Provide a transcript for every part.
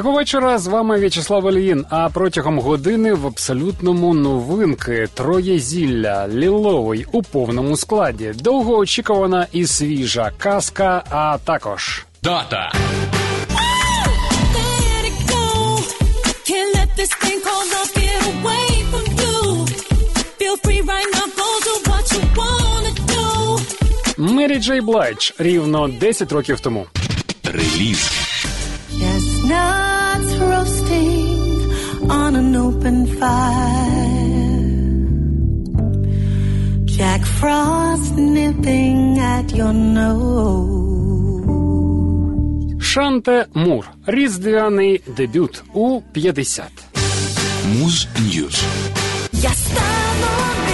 Цього вечора з вами В'ячеслав Ільїн, А протягом години в абсолютному новинки троє зілля ліловий у повному складі. Довгоочікувана і свіжа казка. А також дата. Мері Джей Блайдж рівно 10 років тому. Реліз. Chestnuts roasting on an open fire. Jack Frost nipping at your nose. Шанте Мур. Різдвяний дебют у 50. Муз Ньюз. Я стану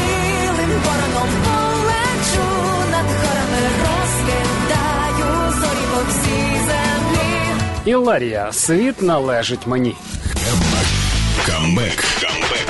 Іларія. Світ належить мені. Камбек. Камбек.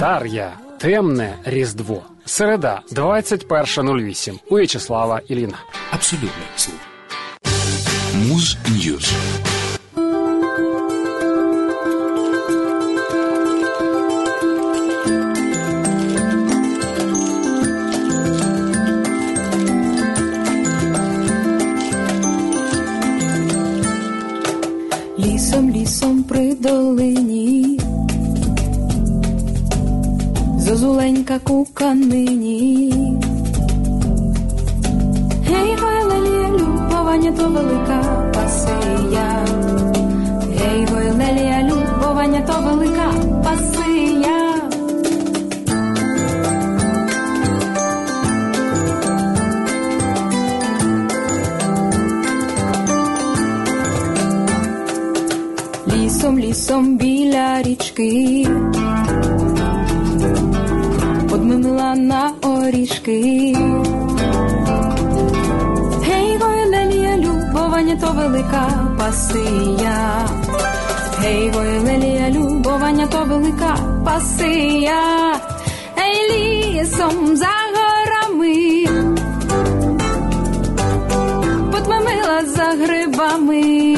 Тар'я. Темне Різдво. Середа, 21.08. У В'ячеслава Іліна. Абсолютний слух. Муз Ньюз. зозуленька То велика пасия. Ей, лісом за горами, потмамила за грибами.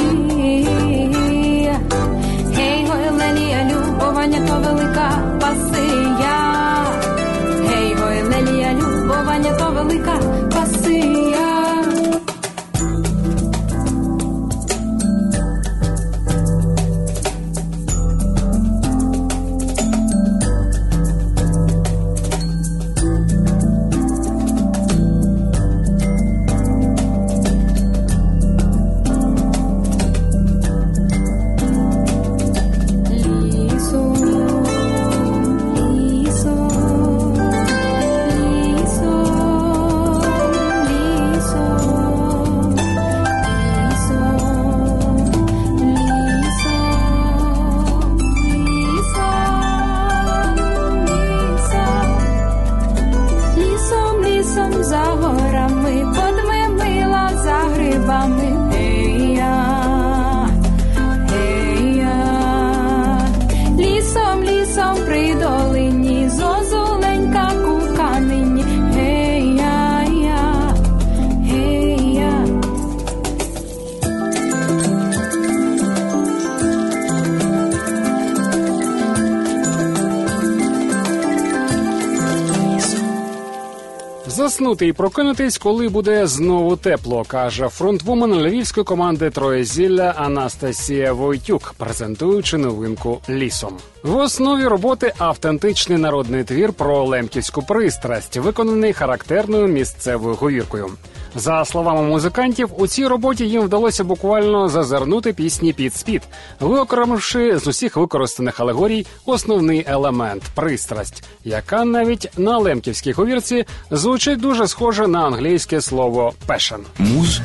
Заснути і прокинутись, коли буде знову тепло, каже фронтвумен львівської команди Троє зілля Анастасія Войтюк, презентуючи новинку лісом. В основі роботи автентичний народний твір про лемківську пристрасть, виконаний характерною місцевою говіркою. За словами музикантів, у цій роботі їм вдалося буквально зазирнути пісні під спід, виокремивши з усіх використаних алегорій основний елемент пристрасть, яка навіть на лемківській говірці звучить дуже схоже на англійське слово «passion». Муз.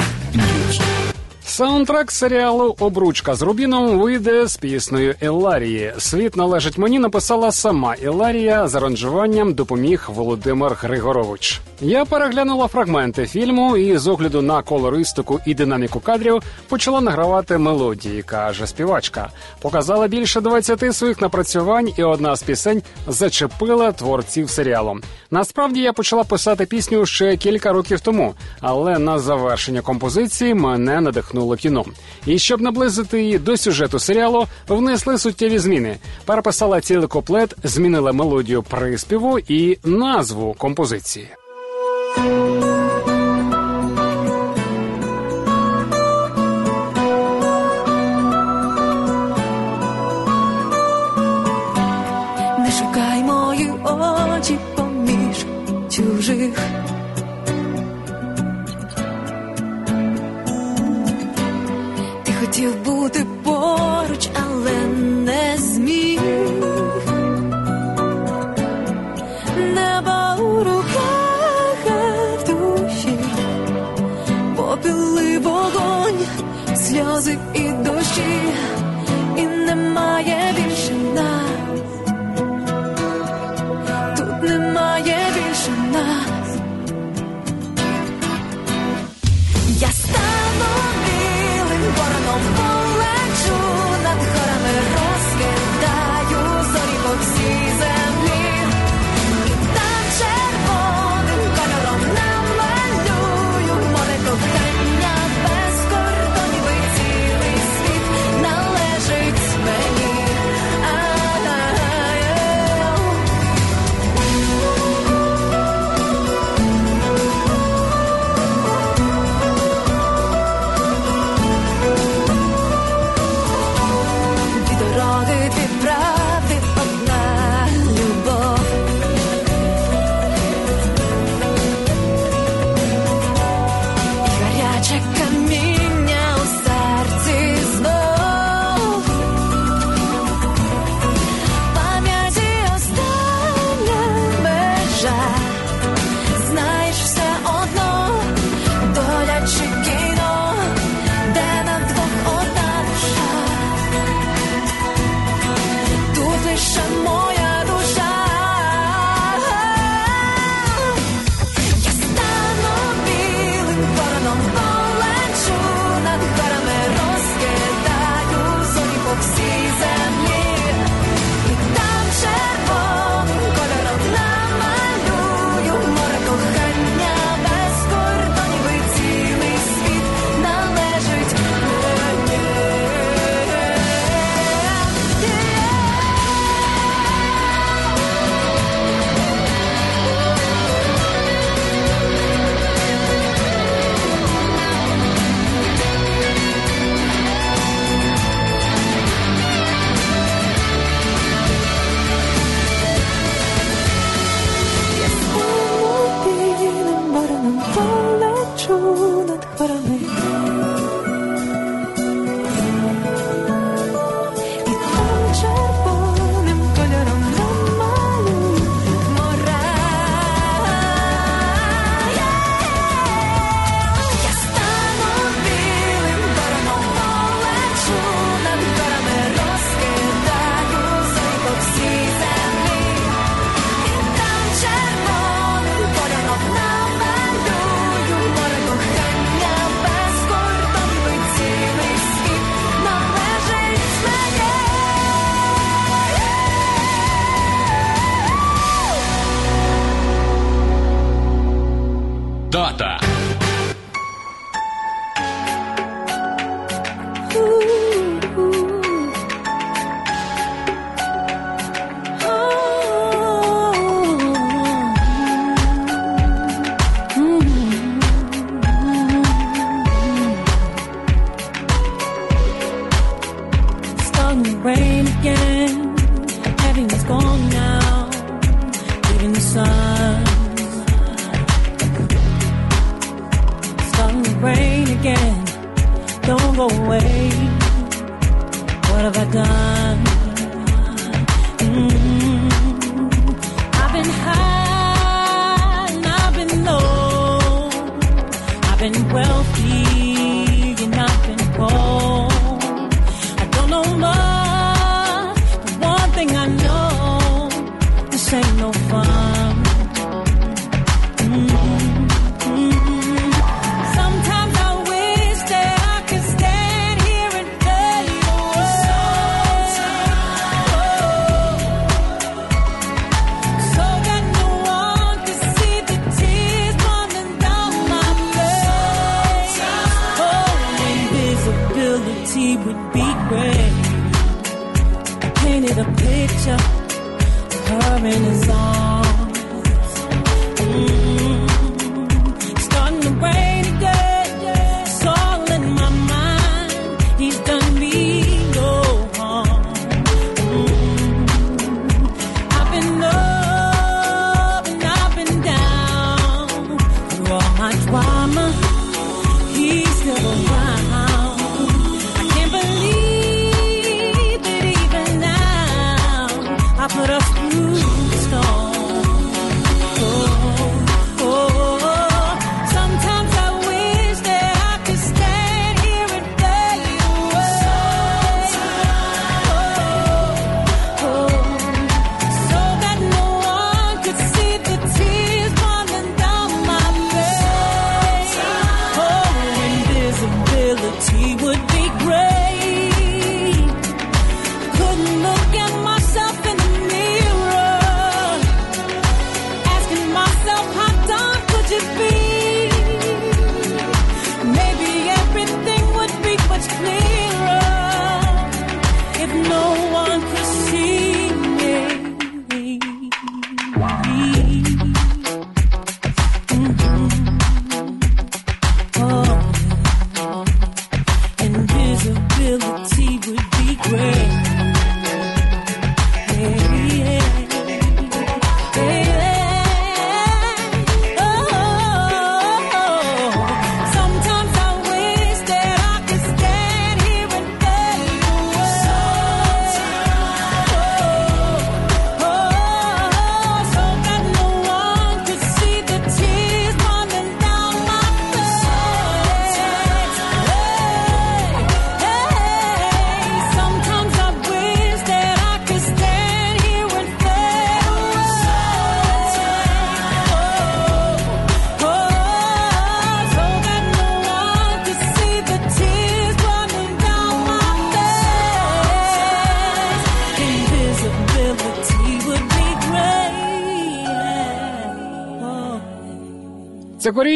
Саундтрек серіалу Обручка з Рубіном вийде з піснею Іларії. Світ належить мені написала сама Іларія. З аранжуванням допоміг Володимир Григорович. Я переглянула фрагменти фільму і з огляду на колористику і динаміку кадрів почала награвати мелодії, каже співачка. Показала більше 20 своїх напрацювань, і одна з пісень зачепила творців серіалу. Насправді я почала писати пісню ще кілька років тому, але на завершення композиції мене надихнуло кіно. І щоб наблизити її до сюжету серіалу, внесли суттєві зміни. Переписала цілий коплет, змінила мелодію приспіву і назву композиції.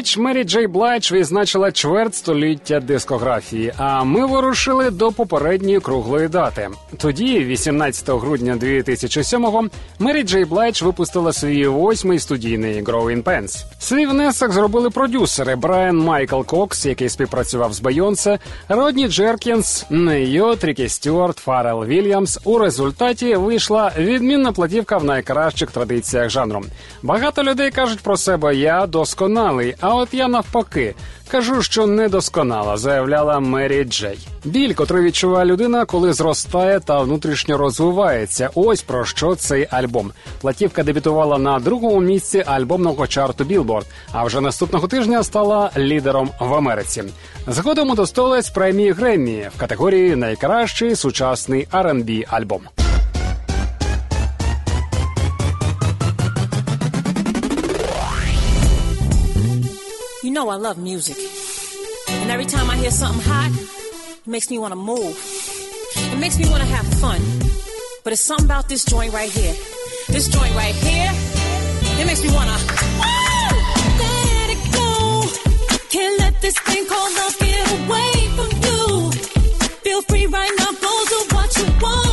Цьогоріч Мері Джей Блайдж відзначила чверть століття дискографії. А ми вирушили до попередньої круглої дати. Тоді, 18 грудня 2007-го, Мері Джей Блайдж випустила свій восьмий студійний Growing Pains. Свій внесок зробили продюсери Брайан Майкл Кокс, який співпрацював з Бейонсе, Родні Джеркінс, Нейо, Трікі Стюарт, Фарел Вільямс. У результаті вийшла відмінна платівка в найкращих традиціях жанру. Багато людей кажуть про себе я досконалий, а от я навпаки. Кажу, що недосконала, заявляла Мері Джей. Біль, котрий відчуває людина, коли зростає та внутрішньо розвивається. Ось про що цей альбом. Платівка дебютувала на другому місці альбомного чарту Білборд, а вже наступного тижня стала лідером в Америці. Згодом удостоїлась премії Греммі в категорії Найкращий сучасний R&B альбом. Know I love music. And every time I hear something hot, it makes me want to move. It makes me want to have fun. But it's something about this joint right here. This joint right here, it makes me want to. Let it go. Can't let this thing called love get away from you. Feel free right now, go do what you wanna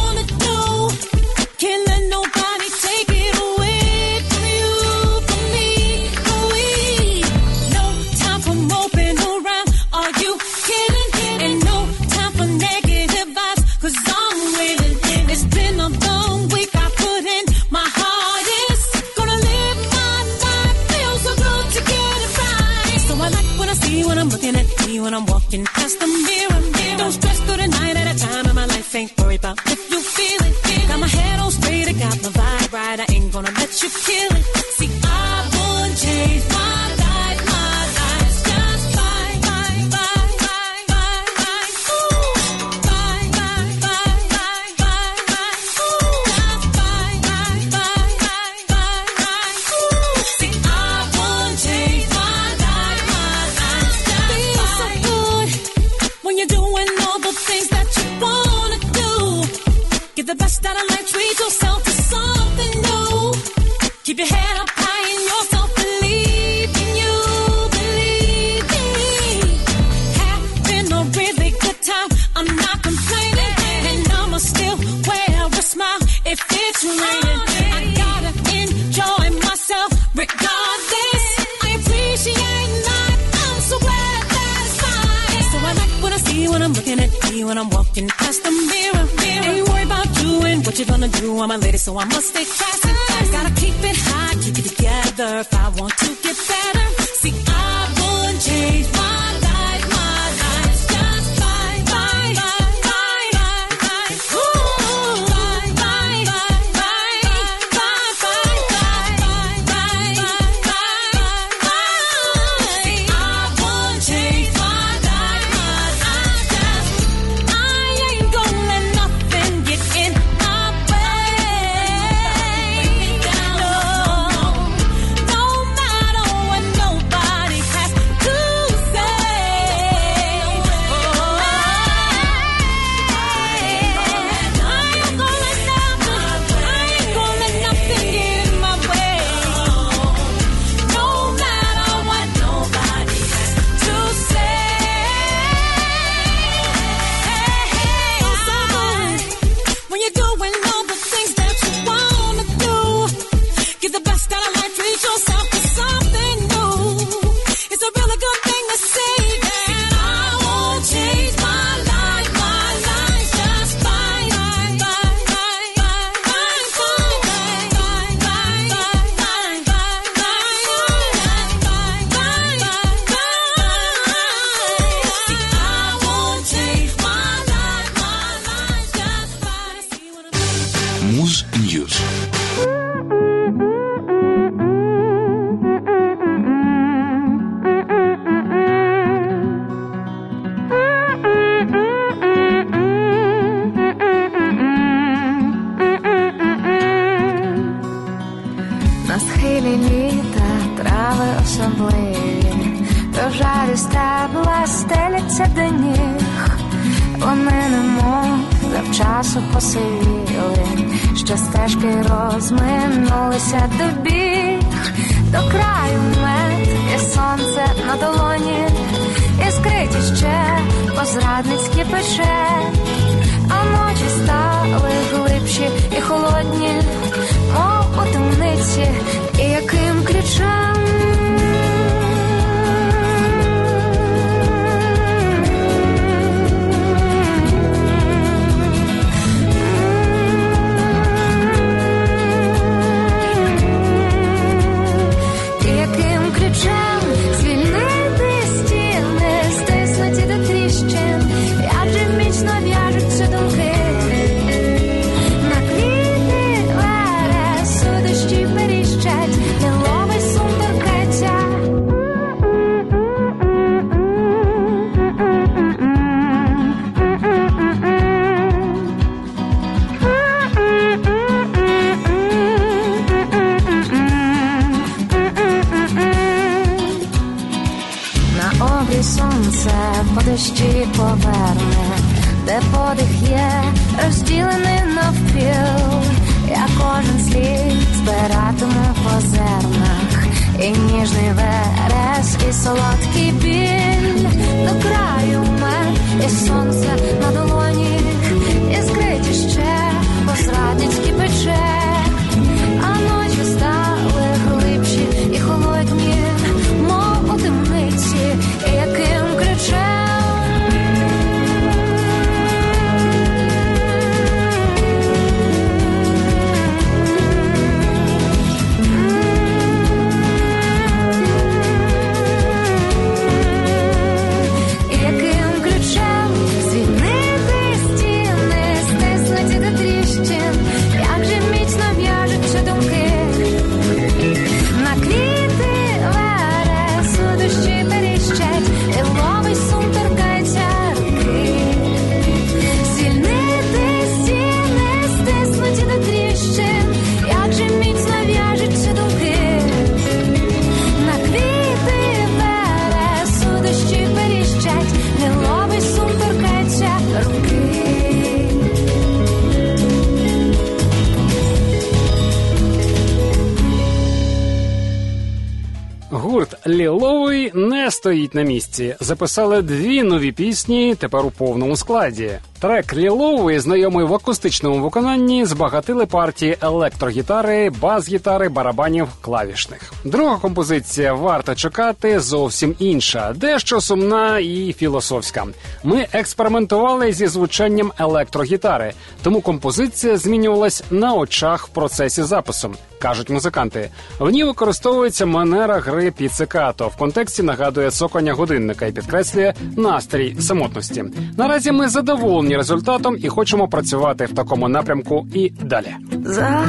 刘 Ліловий не стоїть на місці. Записали дві нові пісні тепер у повному складі. Трек Ліловий, знайомий в акустичному виконанні, збагатили партії електрогітари, бас-гітари, барабанів, клавішних. Друга композиція варто чекати зовсім інша, дещо сумна і філософська. Ми експериментували зі звучанням електрогітари, тому композиція змінювалась на очах в процесі запису кажуть музиканти. В ній використовується манера гри піцикато. В контексті нагадує цокання годинника і підкреслює настрій самотності. Наразі ми задоволені результатом і хочемо працювати в такому напрямку і далі. За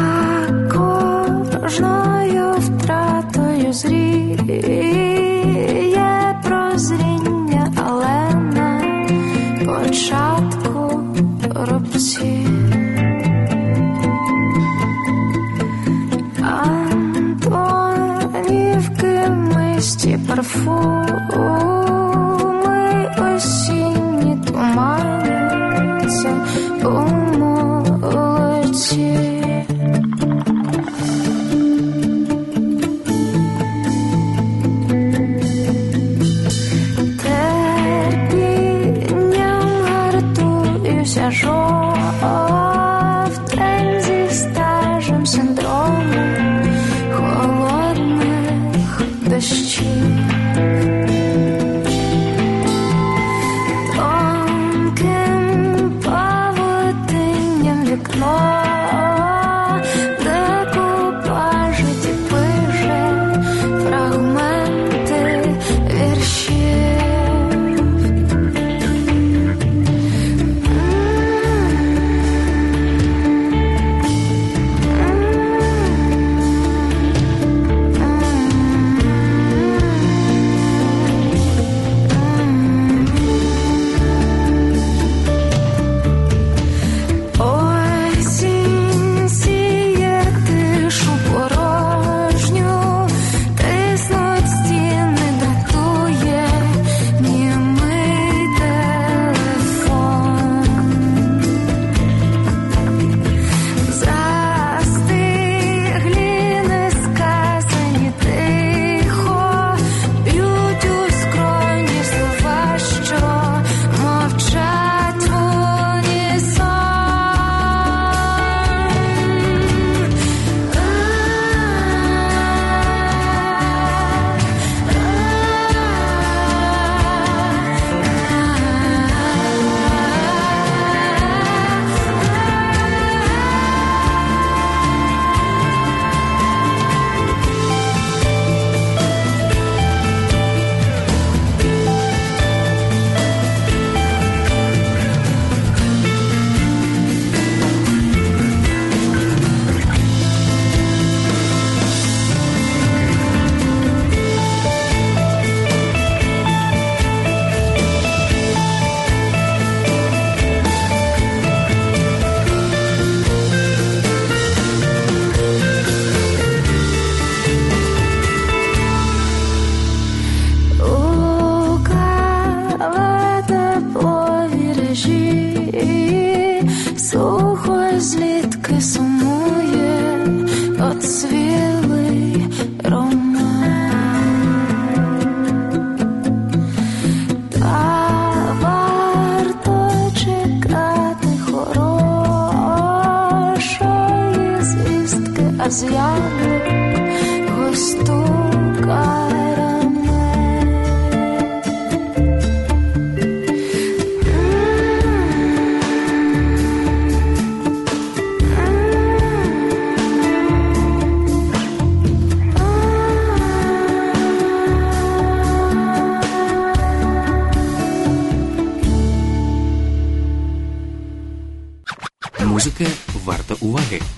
кожною втратою зріє прозріння, але на початку рубці. місті парфуми осінні туманяться у молоці. Терпінням гартуюся жовтень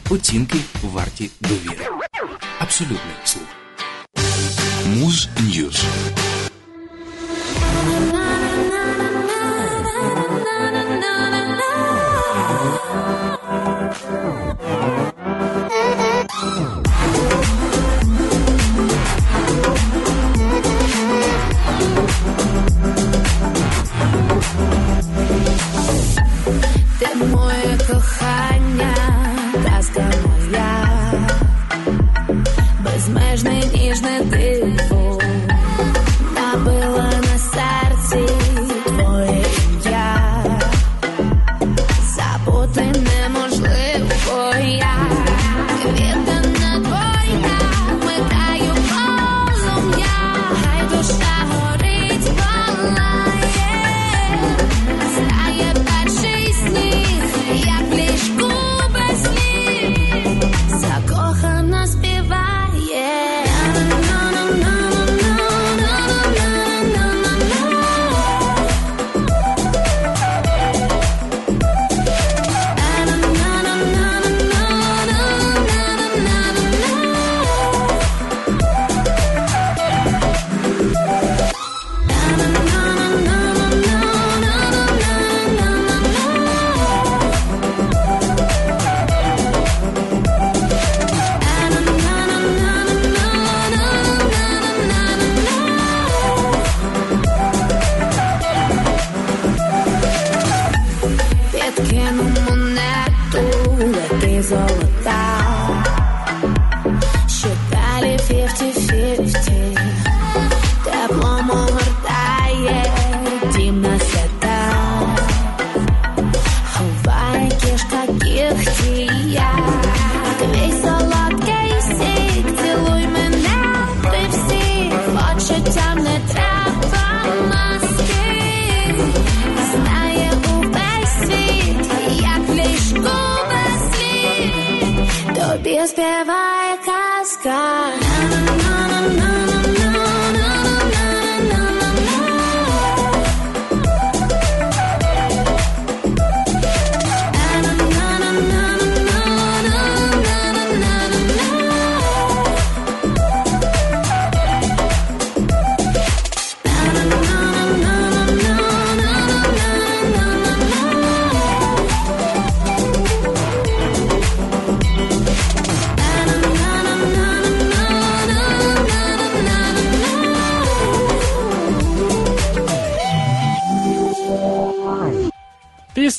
оцінки варті довіри. Абсолютний слух. Муз Ньюз.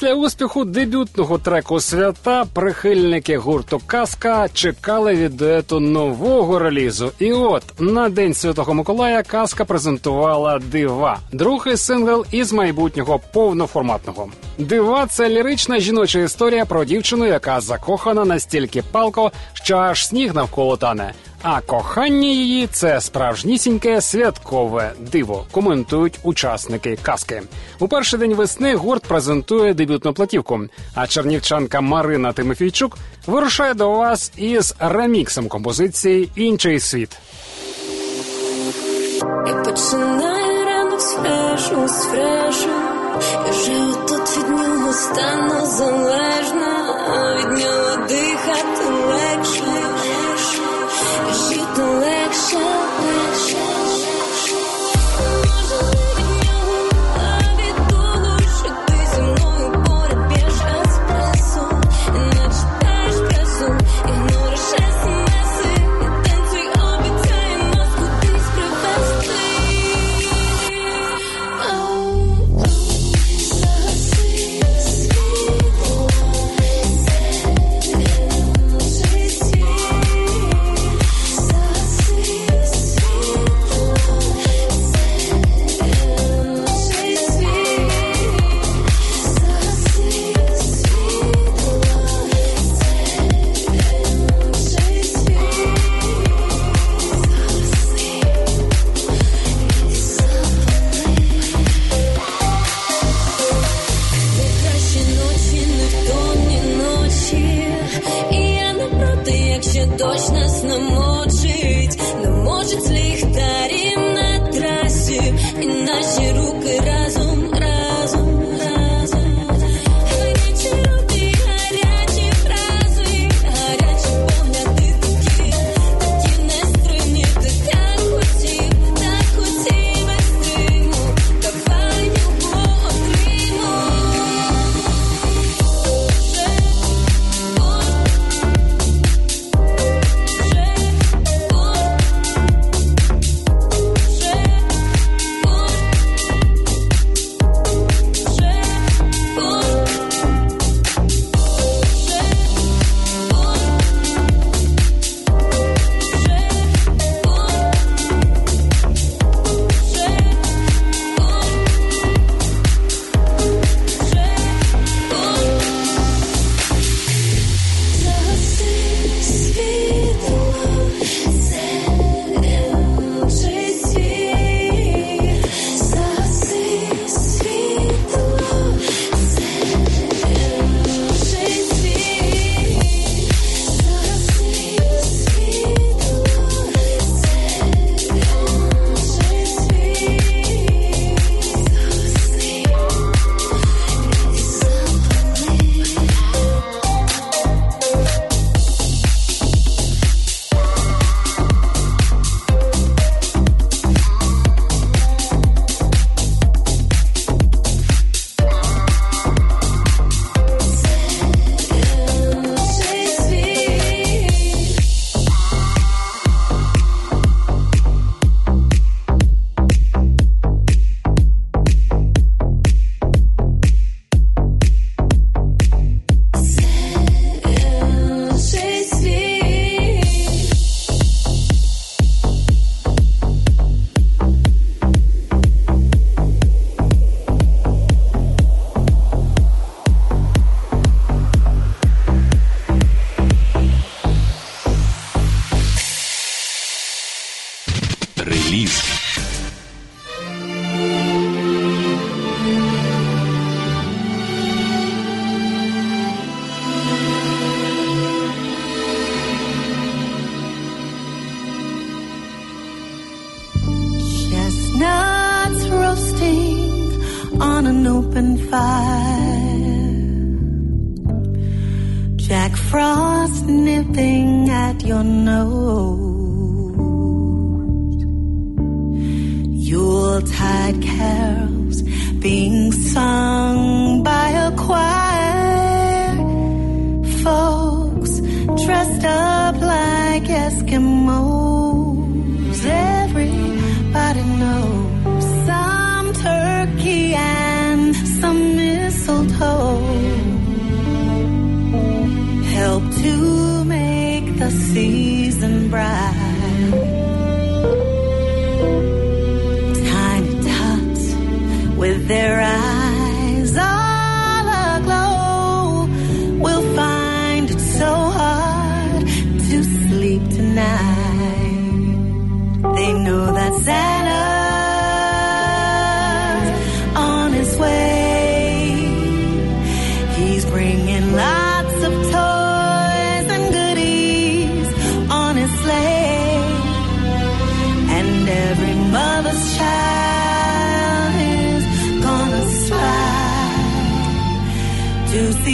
Після успіху дебютного треку свята прихильники гурту Казка чекали від дуету нового релізу. І от на день Святого Миколая Казка презентувала дива, другий сингл із майбутнього повноформатного. Дива це лірична жіноча історія про дівчину, яка закохана настільки палко, що аж сніг навколо тане. А кохання її це справжнісіньке святкове диво. Коментують учасники казки. У перший день весни гурт презентує дебютну платівку. А чернівчанка Марина Тимофійчук вирушає до вас із реміксом композиції Інший світ. Я починаю ранок з фрешу, з фрешу. Я тут від нього стану залежна, а від нього дихати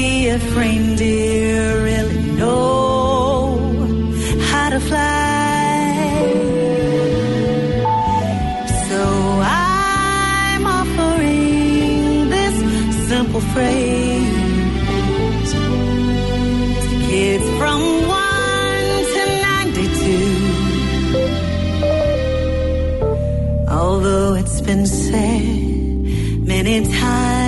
if reindeer really know how to fly. So I'm offering this simple phrase to kids from one to ninety-two. Although it's been said many times,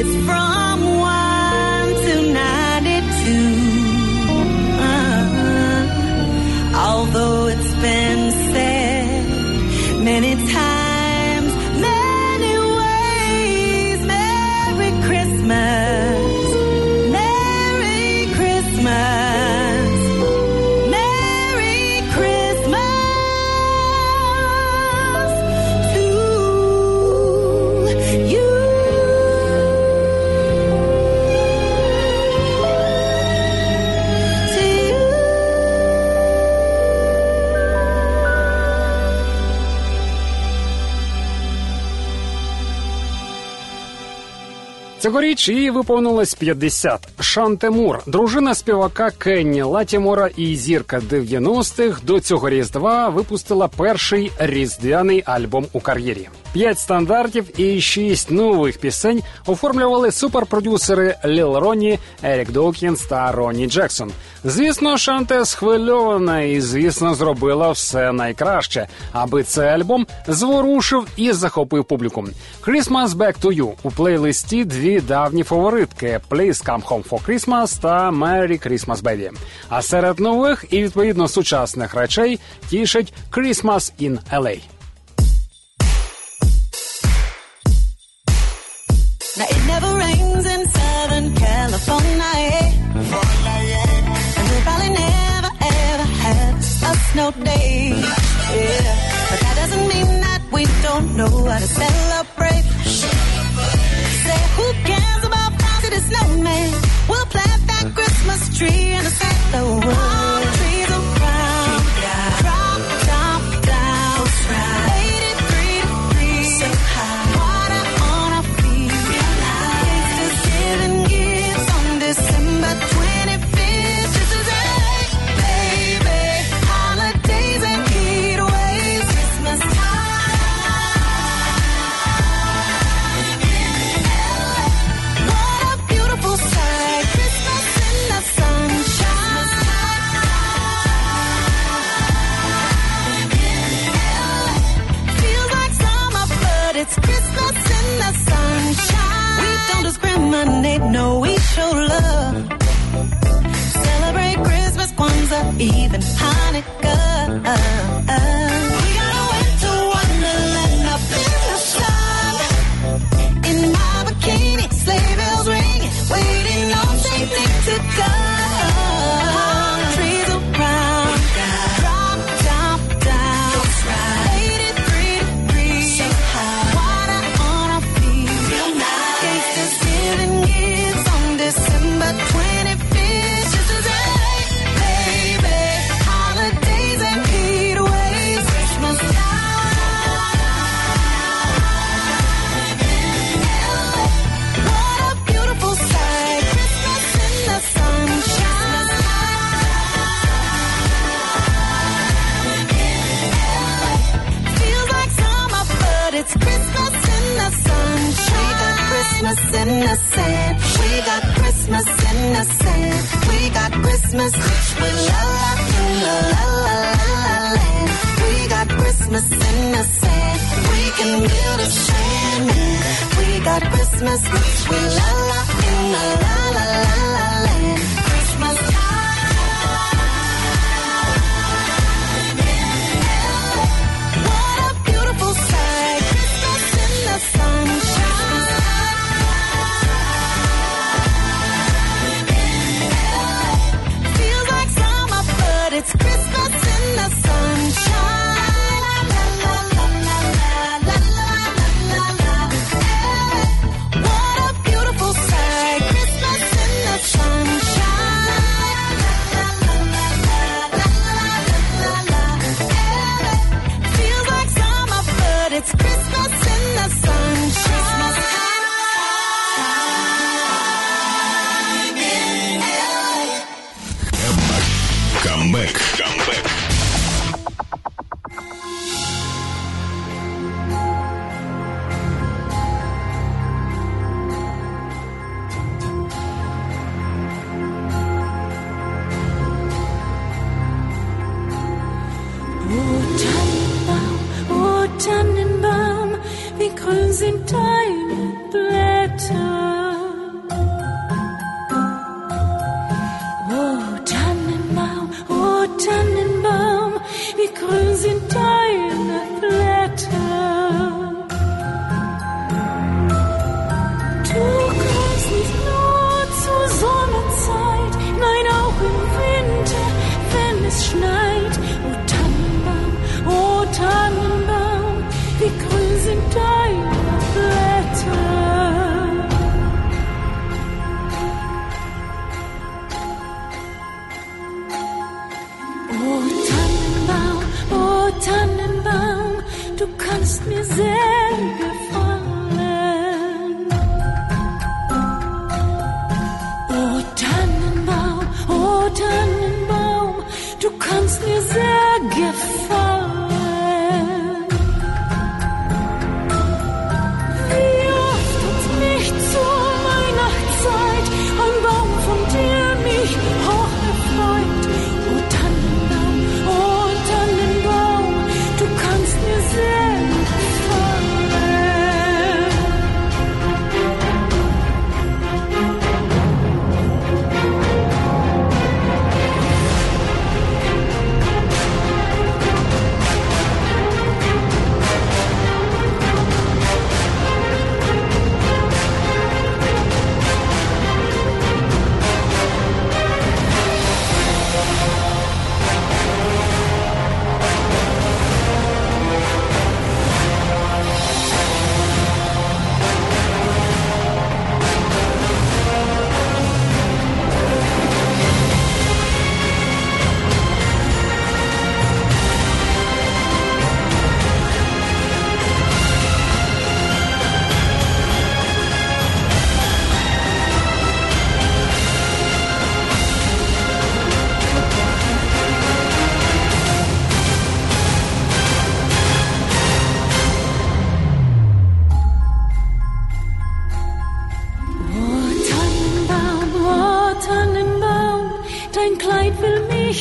it's from Цьогоріч їй виповнилось 50. Шан Мур, дружина співака Кенні Латімора і зірка 90-х до цього різдва випустила перший різдвяний альбом у кар'єрі. П'ять стандартів і шість нових пісень оформлювали суперпродюсери Ліл Ронні, Ерік Докінс та Ронні Джексон. Звісно, Шанте схвильована і, звісно, зробила все найкраще, аби цей альбом зворушив і захопив публіку. Christmas Back to You у плейлисті дві давні фаворитки Please Come Home for Christmas та Merry Christmas Baby. А серед нових і відповідно сучасних речей тішить Christmas in LA. Don't know how to celebrate. Say,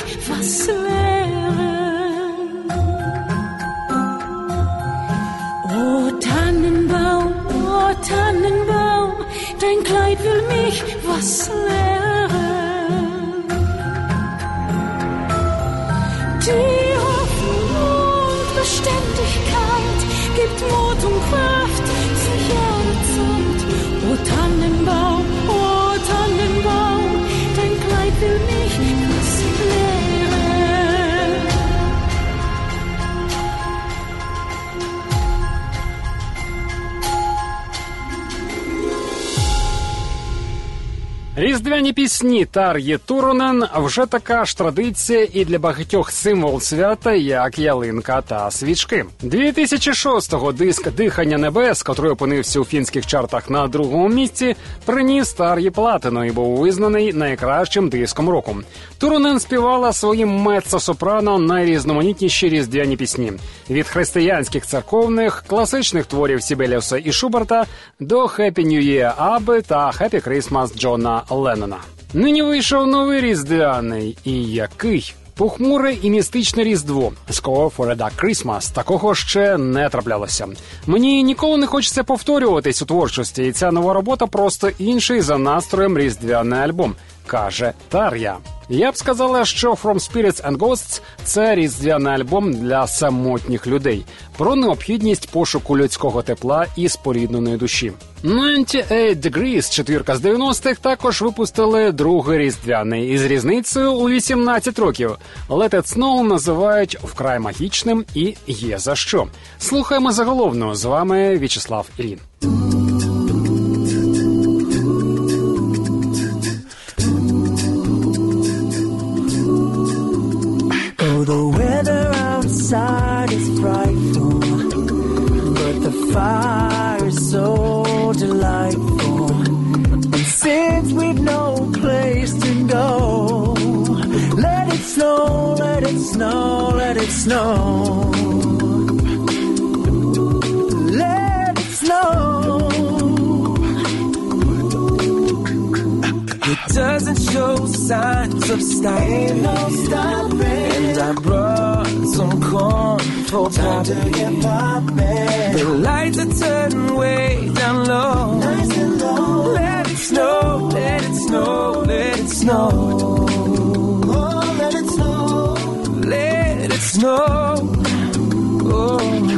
ich, was wäre? O oh, Tannenbaum, o oh, Tannenbaum, dein Kleid will mich, was wäre? Різдвяні пісні Тар'ї Туронен вже така ж традиція і для багатьох символ свята, як ялинка та свічки. 2006-го диск Дихання небес, котрий опинився у фінських чартах на другому місці, приніс Тар'ї Платину і був визнаний найкращим диском року. Туронен співала своїм меццо-сопрано найрізноманітніші різдвяні пісні від християнських церковних, класичних творів Сібеліуса і Шуберта до «Happy New Year» Аби та «Happy Christmas» Джона Леннона. Нині вийшов новий різдвяний і який. Похмуре і містичне різдво Score for a Dark. Такого ще не траплялося. Мені ніколи не хочеться повторюватись у творчості, і ця нова робота просто інший за настроєм різдвяний альбом, каже Тар'я. Я б сказала, що From Spirits and Ghosts – це різдвяний альбом для самотніх людей про необхідність пошуку людського тепла і спорідненої душі. 98 Degrees, четвірка з 90-х, також випустили другий різдвяний із різницею у 18 років. Let It Snow називають вкрай магічним і є за що. Слухаємо заголовно. З вами В'ячеслав Ілін. Outside is frightful, but the fire is so delightful. And since we've no place to go, let it snow, let it snow, let it snow. Doesn't show signs of stopping. no stopping. And I brought some corn for Time to get popping. The lights are turning way down low. Nice and low. Let it snow, let it snow, let it snow. Oh, let it snow. Let it snow. Oh